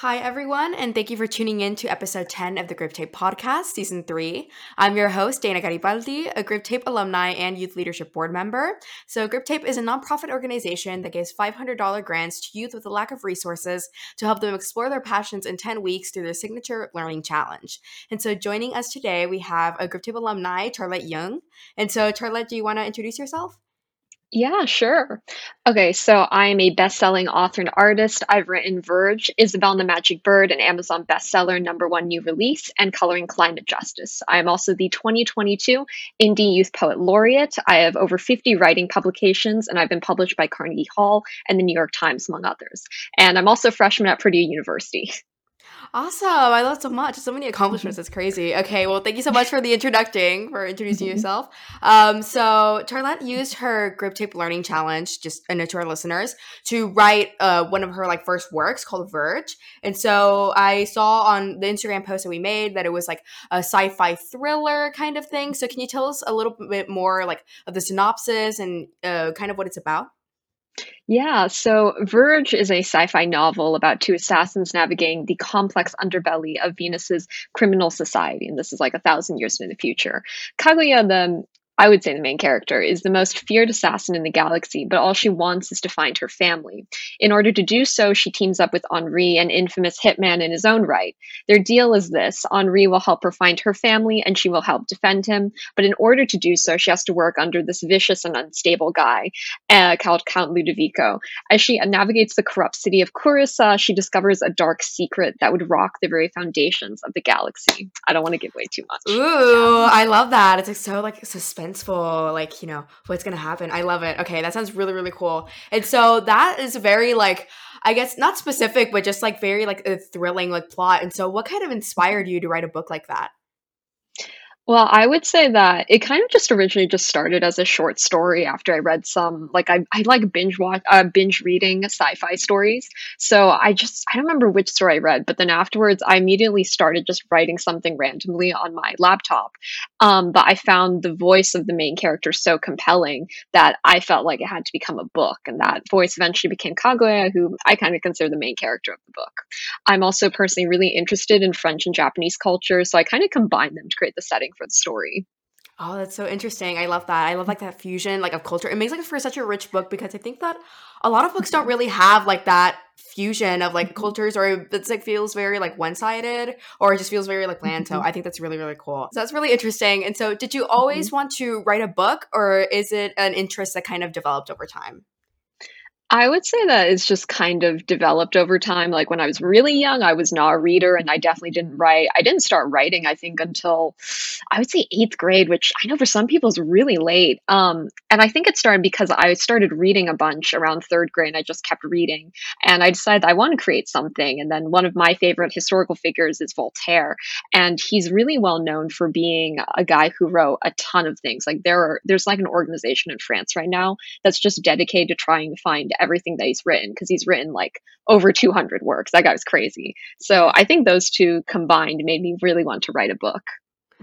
Hi, everyone, and thank you for tuning in to episode 10 of the Griptape podcast, season three. I'm your host, Dana Garibaldi, a Griptape alumni and youth leadership board member. So, Griptape is a nonprofit organization that gives $500 grants to youth with a lack of resources to help them explore their passions in 10 weeks through their signature learning challenge. And so, joining us today, we have a Griptape alumni, Charlotte Yeung. And so, Charlotte, do you want to introduce yourself? Yeah, sure. Okay, so I'm a best-selling author and artist. I've written Verge, Isabelle and the Magic Bird, an Amazon bestseller, number one new release, and Coloring Climate Justice. I'm also the 2022 Indy Youth Poet Laureate. I have over 50 writing publications, and I've been published by Carnegie Hall and the New York Times, among others. And I'm also a freshman at Purdue University. Awesome. I love so much. So many accomplishments. It's crazy. Okay. Well, thank you so much for the introducing, for introducing mm-hmm. yourself. Um, so Charlotte used her Griptape Learning Challenge, just a note to our listeners, to write uh, one of her like first works called Verge. And so I saw on the Instagram post that we made that it was like a sci-fi thriller kind of thing. So can you tell us a little bit more like of the synopsis and uh, kind of what it's about? Yeah, so Verge is a sci fi novel about two assassins navigating the complex underbelly of Venus's criminal society. And this is like a thousand years in the future. Kaguya, the I would say the main character, is the most feared assassin in the galaxy, but all she wants is to find her family. In order to do so, she teams up with Henri, an infamous hitman in his own right. Their deal is this Henri will help her find her family and she will help defend him, but in order to do so, she has to work under this vicious and unstable guy uh, called Count Ludovico. As she navigates the corrupt city of Curissa, she discovers a dark secret that would rock the very foundations of the galaxy. I don't want to give away too much. Ooh, yeah. I love that. It's like so like suspense like, you know, what's gonna happen. I love it. Okay, that sounds really, really cool. And so that is very like I guess not specific, but just like very like a thrilling like plot. And so what kind of inspired you to write a book like that? Well, I would say that it kind of just originally just started as a short story after I read some like I, I like binge watch uh, binge reading sci-fi stories. So I just I don't remember which story I read, but then afterwards I immediately started just writing something randomly on my laptop. Um, but I found the voice of the main character so compelling that I felt like it had to become a book, and that voice eventually became Kaguya, who I kind of consider the main character of the book. I'm also personally really interested in French and Japanese culture, so I kind of combined them to create the setting story. Oh, that's so interesting. I love that. I love like that fusion like of culture. It makes like for such a rich book because I think that a lot of books don't really have like that fusion of like mm-hmm. cultures or it's like feels very like one-sided or it just feels very like bland. So mm-hmm. I think that's really, really cool. So that's really interesting. And so did you always mm-hmm. want to write a book or is it an interest that kind of developed over time? I would say that it's just kind of developed over time. Like when I was really young, I was not a reader and I definitely didn't write. I didn't start writing, I think, until I would say eighth grade, which I know for some people is really late. Um, and I think it started because I started reading a bunch around third grade and I just kept reading. And I decided I want to create something. And then one of my favorite historical figures is Voltaire. And he's really well known for being a guy who wrote a ton of things. Like there are, there's like an organization in France right now that's just dedicated to trying to find everything that he's written because he's written like over 200 works. That guy's crazy. So I think those two combined made me really want to write a book.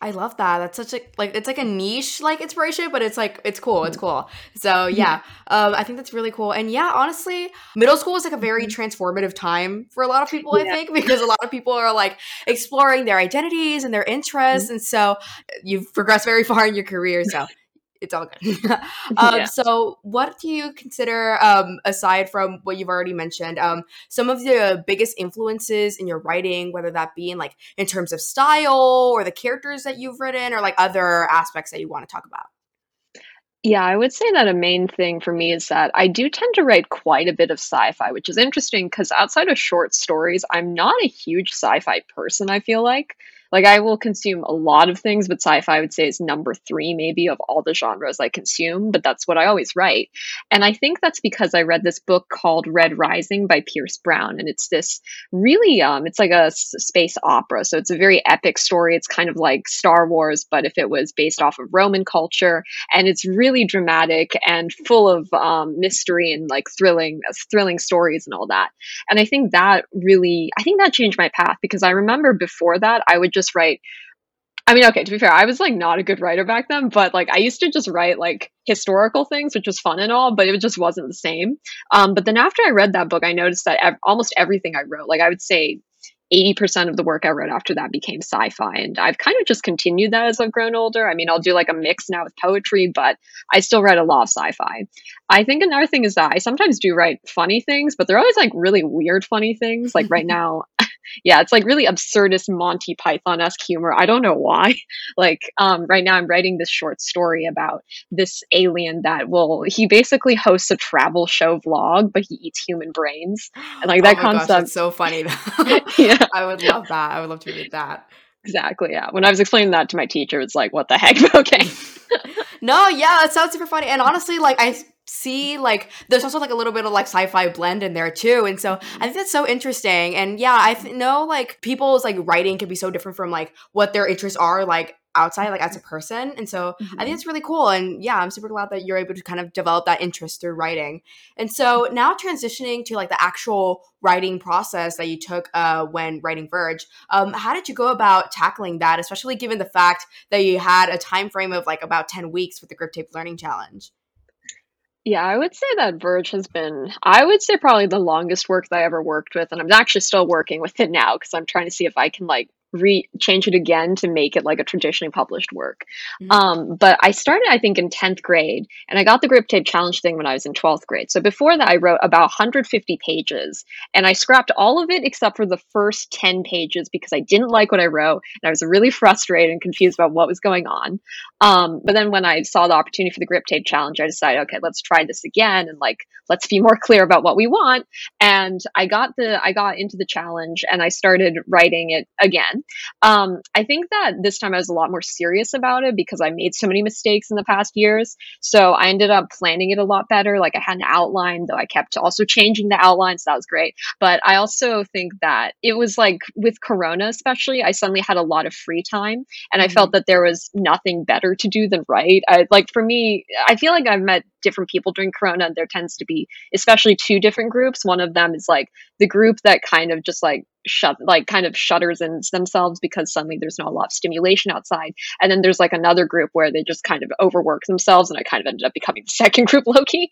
I love that. That's such a like it's like a niche like inspiration, but it's like it's cool. It's cool. So yeah, um, I think that's really cool. And yeah, honestly, middle school is like a very mm-hmm. transformative time for a lot of people. Yeah. I think because a lot of people are like exploring their identities and their interests, mm-hmm. and so you've progressed very far in your career. So it's all good. um, yeah. So, what do you consider, um, aside from what you've already mentioned, um, some of the biggest influences in your writing, whether that be in like in terms of style or the characters that you've written, or like other aspects that you want to talk about? Yeah, I would say that a main thing for me is that I do tend to write quite a bit of sci fi, which is interesting because outside of short stories, I'm not a huge sci fi person, I feel like. Like I will consume a lot of things, but sci-fi I would say is number three maybe of all the genres I consume, but that's what I always write. And I think that's because I read this book called Red Rising by Pierce Brown. And it's this really, um, it's like a space opera. So it's a very epic story. It's kind of like Star Wars, but if it was based off of Roman culture. And it's really dramatic and full of um, mystery and like thrilling, thrilling stories and all that. And I think that really, I think that changed my path because I remember before that I would just write I mean, okay, to be fair, I was like not a good writer back then, but like I used to just write like historical things, which was fun and all, but it just wasn't the same. Um, but then after I read that book, I noticed that ev- almost everything I wrote, like I would say 80% of the work I wrote after that became sci fi. And I've kind of just continued that as I've grown older. I mean, I'll do like a mix now with poetry, but I still write a lot of sci fi. I think another thing is that I sometimes do write funny things, but they're always like really weird funny things. Like right now, yeah, it's like really absurdist Monty Python esque humor. I don't know why. Like um, right now, I'm writing this short story about this alien that will. He basically hosts a travel show vlog, but he eats human brains, and like that oh concept. Gosh, that's so funny. yeah, I would love that. I would love to read that. Exactly. Yeah. When I was explaining that to my teacher, it's like, what the heck? okay. no, yeah, it sounds super funny. And honestly, like I see like there's also like a little bit of like sci-fi blend in there too and so i think that's so interesting and yeah i th- know like people's like writing can be so different from like what their interests are like outside like as a person and so mm-hmm. i think mm-hmm. it's really cool and yeah i'm super glad that you're able to kind of develop that interest through writing and so now transitioning to like the actual writing process that you took uh, when writing verge um, how did you go about tackling that especially given the fact that you had a time frame of like about 10 weeks with the grip tape learning challenge yeah, I would say that Verge has been, I would say probably the longest work that I ever worked with. And I'm actually still working with it now because I'm trying to see if I can like re change it again to make it like a traditionally published work. Mm-hmm. Um, but I started, I think, in 10th grade, and I got the grip tape challenge thing when I was in 12th grade. So before that, I wrote about 150 pages, and I scrapped all of it except for the first 10 pages because I didn't like what I wrote, and I was really frustrated and confused about what was going on. Um, but then when I saw the opportunity for the grip tape challenge, I decided, okay, let's try this again, and like let's be more clear about what we want. And I got the I got into the challenge, and I started writing it again. Um, I think that this time I was a lot more serious about it because I made so many mistakes in the past years. So I ended up planning it a lot better. Like I had an outline, though I kept also changing the outline. So that was great. But I also think that it was like with Corona, especially, I suddenly had a lot of free time and mm-hmm. I felt that there was nothing better to do than write. I, like for me, I feel like I've met different people during Corona. There tends to be, especially two different groups. One of them is like the group that kind of just like shut like kind of shutters in themselves because suddenly there's not a lot of stimulation outside and then there's like another group where they just kind of overwork themselves and i kind of ended up becoming the second group loki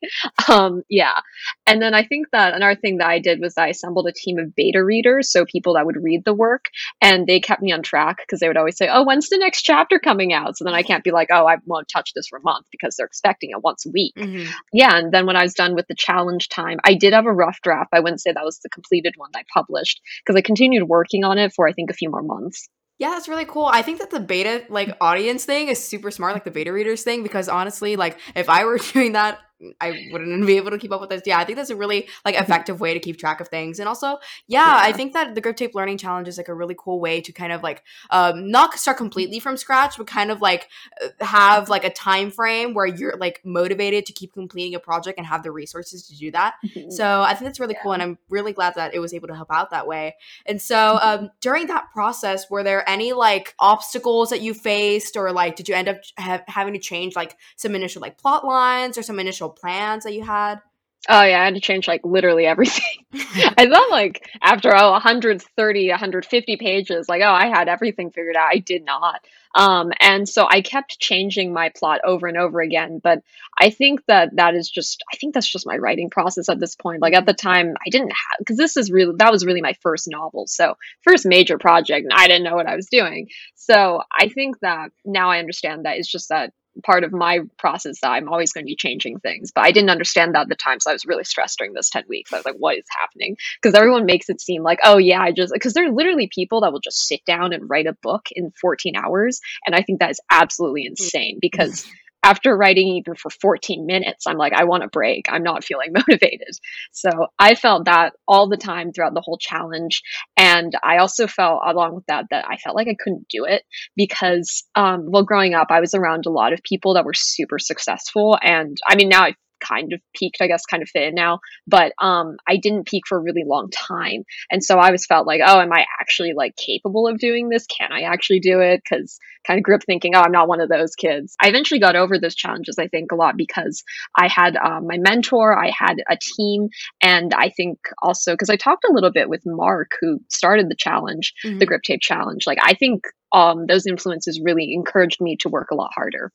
um yeah and then i think that another thing that i did was i assembled a team of beta readers so people that would read the work and they kept me on track because they would always say oh when's the next chapter coming out so then i can't be like oh i won't touch this for a month because they're expecting it once a week mm-hmm. yeah and then when i was done with the challenge time i did have a rough draft i wouldn't say that was the completed one i published because i continued working on it for I think a few more months. Yeah, that's really cool. I think that the beta like audience thing is super smart, like the beta readers thing, because honestly, like if I were doing that, I wouldn't be able to keep up with this. Yeah, I think that's a really like mm-hmm. effective way to keep track of things. And also, yeah, yeah, I think that the grip tape learning challenge is like a really cool way to kind of like um not start completely from scratch, but kind of like uh, have like a time frame where you're like motivated to keep completing a project and have the resources to do that. Mm-hmm. So I think that's really yeah. cool and I'm really glad that it was able to help out that way. And so mm-hmm. um during that process, were there any like obstacles that you faced or like did you end up ha- having to change like some initial like plot lines or some initial plans that you had? Oh yeah, I had to change like literally everything. I thought like after oh 130, 150 pages, like oh I had everything figured out. I did not. Um, and so I kept changing my plot over and over again. But I think that that is just I think that's just my writing process at this point. Like at the time, I didn't have because this is really that was really my first novel, so first major project, and I didn't know what I was doing. So I think that now I understand that it's just that part of my process that I'm always going to be changing things. But I didn't understand that at the time. So I was really stressed during those 10 weeks. I was like, what is happening? Because everyone makes it seem like, oh, yeah, I just, because there are literally people that will just sit down and write a book in 14 hours. And I think that is absolutely mm. insane because after writing even for 14 minutes, I'm like, I want a break. I'm not feeling motivated. So I felt that all the time throughout the whole challenge. And I also felt, along with that, that I felt like I couldn't do it because, um, well, growing up, I was around a lot of people that were super successful. And I mean, now I kind of peaked, I guess, kind of fit in now. But um, I didn't peak for a really long time, and so I was felt like, oh, am I actually like capable of doing this? Can I actually do it? Because kind of grew up thinking, oh, I'm not one of those kids. I eventually got over those challenges, I think, a lot because I had um, my mentor, I had a team, and I think also because I talked a little bit with Mark, who started the challenge, mm-hmm. the grip tape challenge. Like, I think um, those influences really encouraged me to work a lot harder.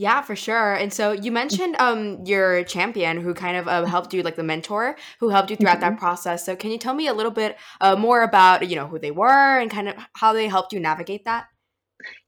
Yeah, for sure. And so you mentioned um your champion who kind of uh, helped you, like the mentor who helped you throughout mm-hmm. that process. So can you tell me a little bit uh, more about you know who they were and kind of how they helped you navigate that?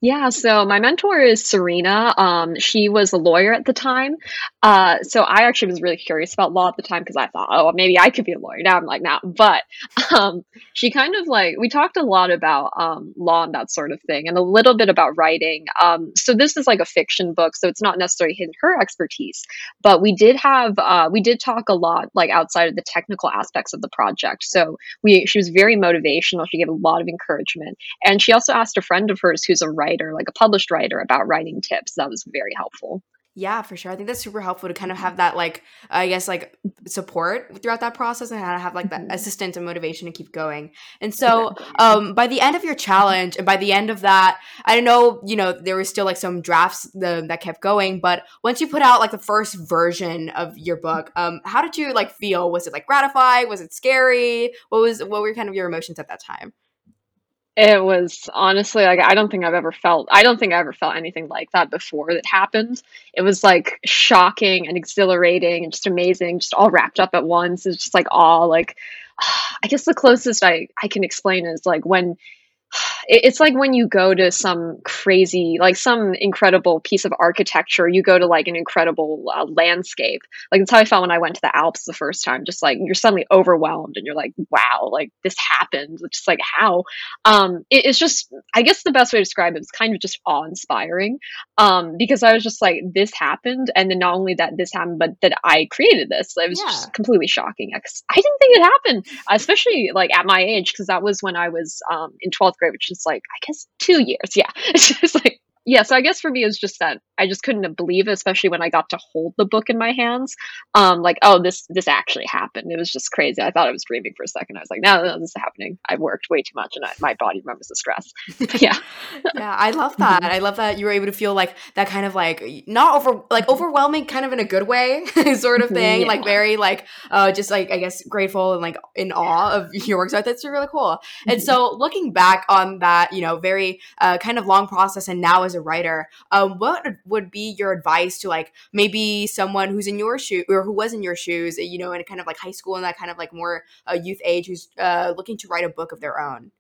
Yeah, so my mentor is Serena. Um, she was a lawyer at the time. Uh, so I actually was really curious about law at the time because I thought, oh, maybe I could be a lawyer. Now I'm like, nah. But um, she kind of like, we talked a lot about um, law and that sort of thing and a little bit about writing. Um, so this is like a fiction book, so it's not necessarily in her expertise. But we did have, uh, we did talk a lot like outside of the technical aspects of the project. So we, she was very motivational. She gave a lot of encouragement. And she also asked a friend of hers who's a writer, like a published writer, about writing tips. That was very helpful. Yeah, for sure. I think that's super helpful to kind of have that, like, I guess, like support throughout that process and how to have like that mm-hmm. assistance and motivation to keep going. And so, um, by the end of your challenge and by the end of that, I don't know, you know, there was still like some drafts the, that kept going, but once you put out like the first version of your book, um, how did you like feel? Was it like gratified? Was it scary? What was, what were kind of your emotions at that time? It was honestly like I don't think I've ever felt I don't think I ever felt anything like that before that happened. It was like shocking and exhilarating and just amazing, just all wrapped up at once. It's just like all like I guess the closest I I can explain is like when it's like when you go to some crazy like some incredible piece of architecture you go to like an incredible uh, landscape. Like that's how i felt when i went to the alps the first time just like you're suddenly overwhelmed and you're like wow like this happened it's just like how? Um it, it's just i guess the best way to describe it is kind of just awe-inspiring um because i was just like this happened and then not only that this happened but that i created this. It was yeah. just completely shocking. I didn't think it happened especially like at my age because that was when i was um in 12th grade which is like I guess two years. Yeah, it's just like yeah, so I guess for me it's just that I just couldn't believe it, especially when I got to hold the book in my hands. Um, like, oh, this this actually happened. It was just crazy. I thought I was dreaming for a second. I was like, no, no, this is happening. I've worked way too much, and I, my body remembers the stress. yeah, yeah, I love that. Mm-hmm. I love that you were able to feel like that kind of like not over like overwhelming, kind of in a good way, sort of thing. Yeah. Like very like uh, just like I guess grateful and like in awe of your work. So that's really cool. And mm-hmm. so looking back on that, you know, very uh, kind of long process, and now as a writer, um, what would be your advice to like maybe someone who's in your shoe or who was in your shoes, you know, in kind of like high school and that kind of like more uh, youth age who's uh, looking to write a book of their own?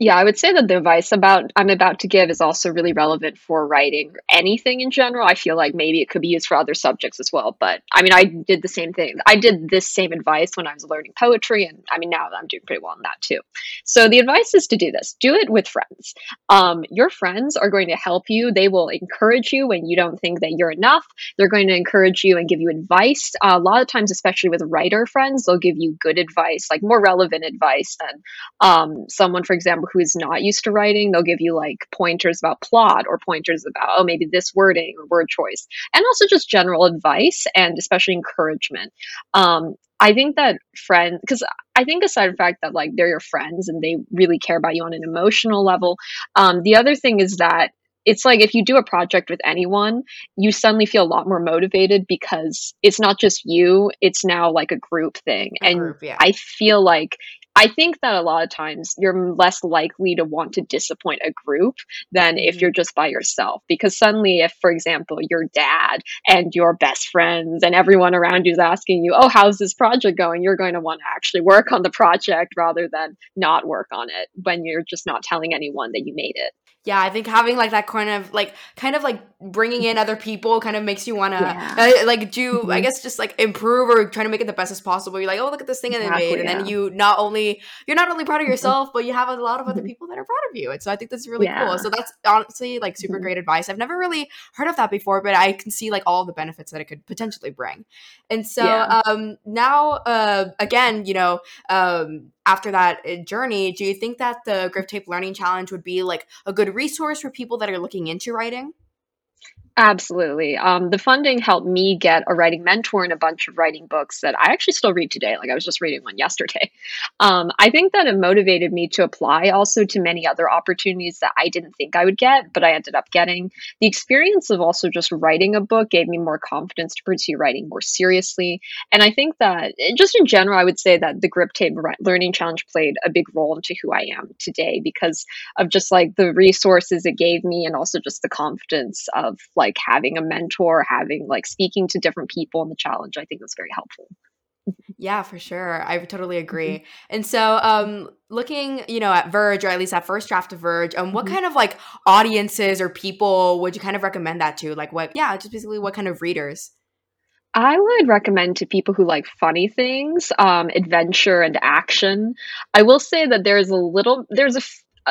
Yeah, I would say that the advice about I'm about to give is also really relevant for writing anything in general. I feel like maybe it could be used for other subjects as well. But I mean, I did the same thing. I did this same advice when I was learning poetry, and I mean, now I'm doing pretty well in that too. So the advice is to do this. Do it with friends. Um, your friends are going to help you. They will encourage you when you don't think that you're enough. They're going to encourage you and give you advice. Uh, a lot of times, especially with writer friends, they'll give you good advice, like more relevant advice than um, someone, for example who is not used to writing, they'll give you like pointers about plot or pointers about, oh, maybe this wording or word choice, and also just general advice and especially encouragement. Um, I think that friends, because I think aside from the fact that like they're your friends and they really care about you on an emotional level, um, the other thing is that it's like if you do a project with anyone, you suddenly feel a lot more motivated because it's not just you, it's now like a group thing. A and group, yeah. I feel like I think that a lot of times you're less likely to want to disappoint a group than mm-hmm. if you're just by yourself. Because suddenly, if, for example, your dad and your best friends and everyone around you is asking you, Oh, how's this project going? You're going to want to actually work on the project rather than not work on it when you're just not telling anyone that you made it yeah i think having like that kind of like kind of like bringing in other people kind of makes you want to yeah. uh, like do mm-hmm. i guess just like improve or try to make it the best as possible you're like oh look at this thing exactly, that they made and yeah. then you not only you're not only proud of mm-hmm. yourself but you have a lot of other mm-hmm. people that are proud of you and so i think that's really yeah. cool so that's honestly like super mm-hmm. great advice i've never really heard of that before but i can see like all the benefits that it could potentially bring and so um now uh again you know um after that uh, journey, do you think that the Griptape Learning Challenge would be like a good resource for people that are looking into writing? Absolutely. Um, the funding helped me get a writing mentor and a bunch of writing books that I actually still read today. Like I was just reading one yesterday. Um, I think that it motivated me to apply also to many other opportunities that I didn't think I would get, but I ended up getting. The experience of also just writing a book gave me more confidence to pursue writing more seriously. And I think that eh, just in general, I would say that the Grip Tape Learning Challenge played a big role into who I am today because of just like the resources it gave me and also just the confidence of like like having a mentor, having like speaking to different people in the challenge, I think was very helpful. Yeah, for sure. I totally agree. Mm-hmm. And so, um, looking, you know, at Verge or at least that first draft of Verge, um, what mm-hmm. kind of like audiences or people would you kind of recommend that to? Like, what? Yeah, just basically what kind of readers? I would recommend to people who like funny things, um, adventure and action. I will say that there's a little, there's a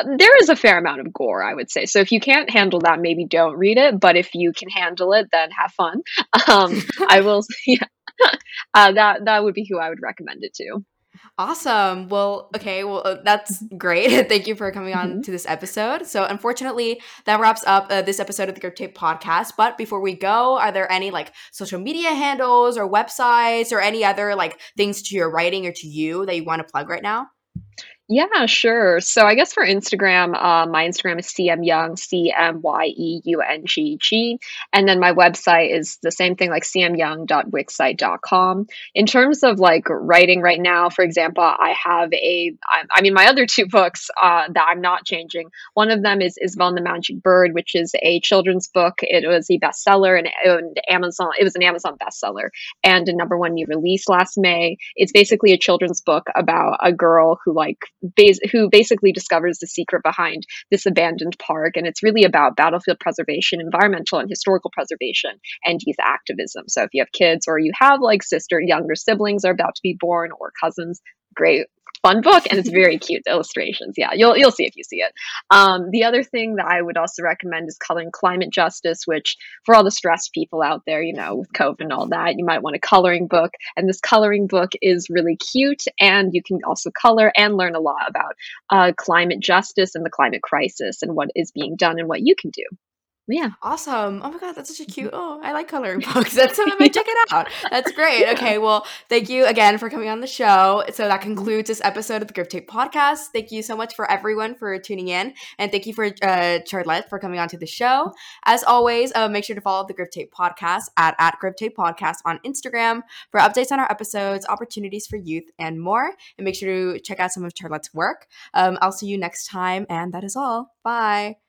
there is a fair amount of gore, I would say. So if you can't handle that, maybe don't read it. But if you can handle it, then have fun. Um, I will. Yeah, uh, that that would be who I would recommend it to. Awesome. Well, okay. Well, uh, that's great. Thank you for coming on mm-hmm. to this episode. So, unfortunately, that wraps up uh, this episode of the Grip Tape podcast. But before we go, are there any like social media handles or websites or any other like things to your writing or to you that you want to plug right now? Yeah, sure. So I guess for Instagram, uh, my Instagram is CM Yeung, C M Y E U N G G. And then my website is the same thing, like cmyoung.wixsite.com. In terms of like writing right now, for example, I have a, I, I mean, my other two books uh, that I'm not changing. One of them is Isabelle and the Magic Bird, which is a children's book. It was a bestseller and, and Amazon, it was an Amazon bestseller and a number one new release last May. It's basically a children's book about a girl who like bas- who basically discovers the secret behind this abandoned park. And it's really about battlefield preservation, environmental and historical preservation, and youth activism. So if you have kids or you have like sister, younger siblings are about to be born or cousins, great fun book and it's very cute illustrations. Yeah, you'll you'll see if you see it. Um, the other thing that I would also recommend is coloring climate justice, which for all the stressed people out there, you know, with COVID and all that, you might want a coloring book. And this coloring book is really cute, and you can also color and learn a lot about uh, climate justice and the climate crisis and what is being done and what you can do. Yeah. Awesome. Oh my god, that's such a cute. Oh, I like coloring books. That's something I might check it out. That's great. Yeah. Okay, well, thank you again for coming on the show. So that concludes this episode of the Grip Tape podcast. Thank you so much for everyone for tuning in, and thank you for uh, Charlotte for coming on to the show. As always, uh, make sure to follow the Grip Tape podcast at at Grip Tape podcast on Instagram for updates on our episodes, opportunities for youth, and more. And make sure to check out some of Charlotte's work. Um, I'll see you next time, and that is all. Bye.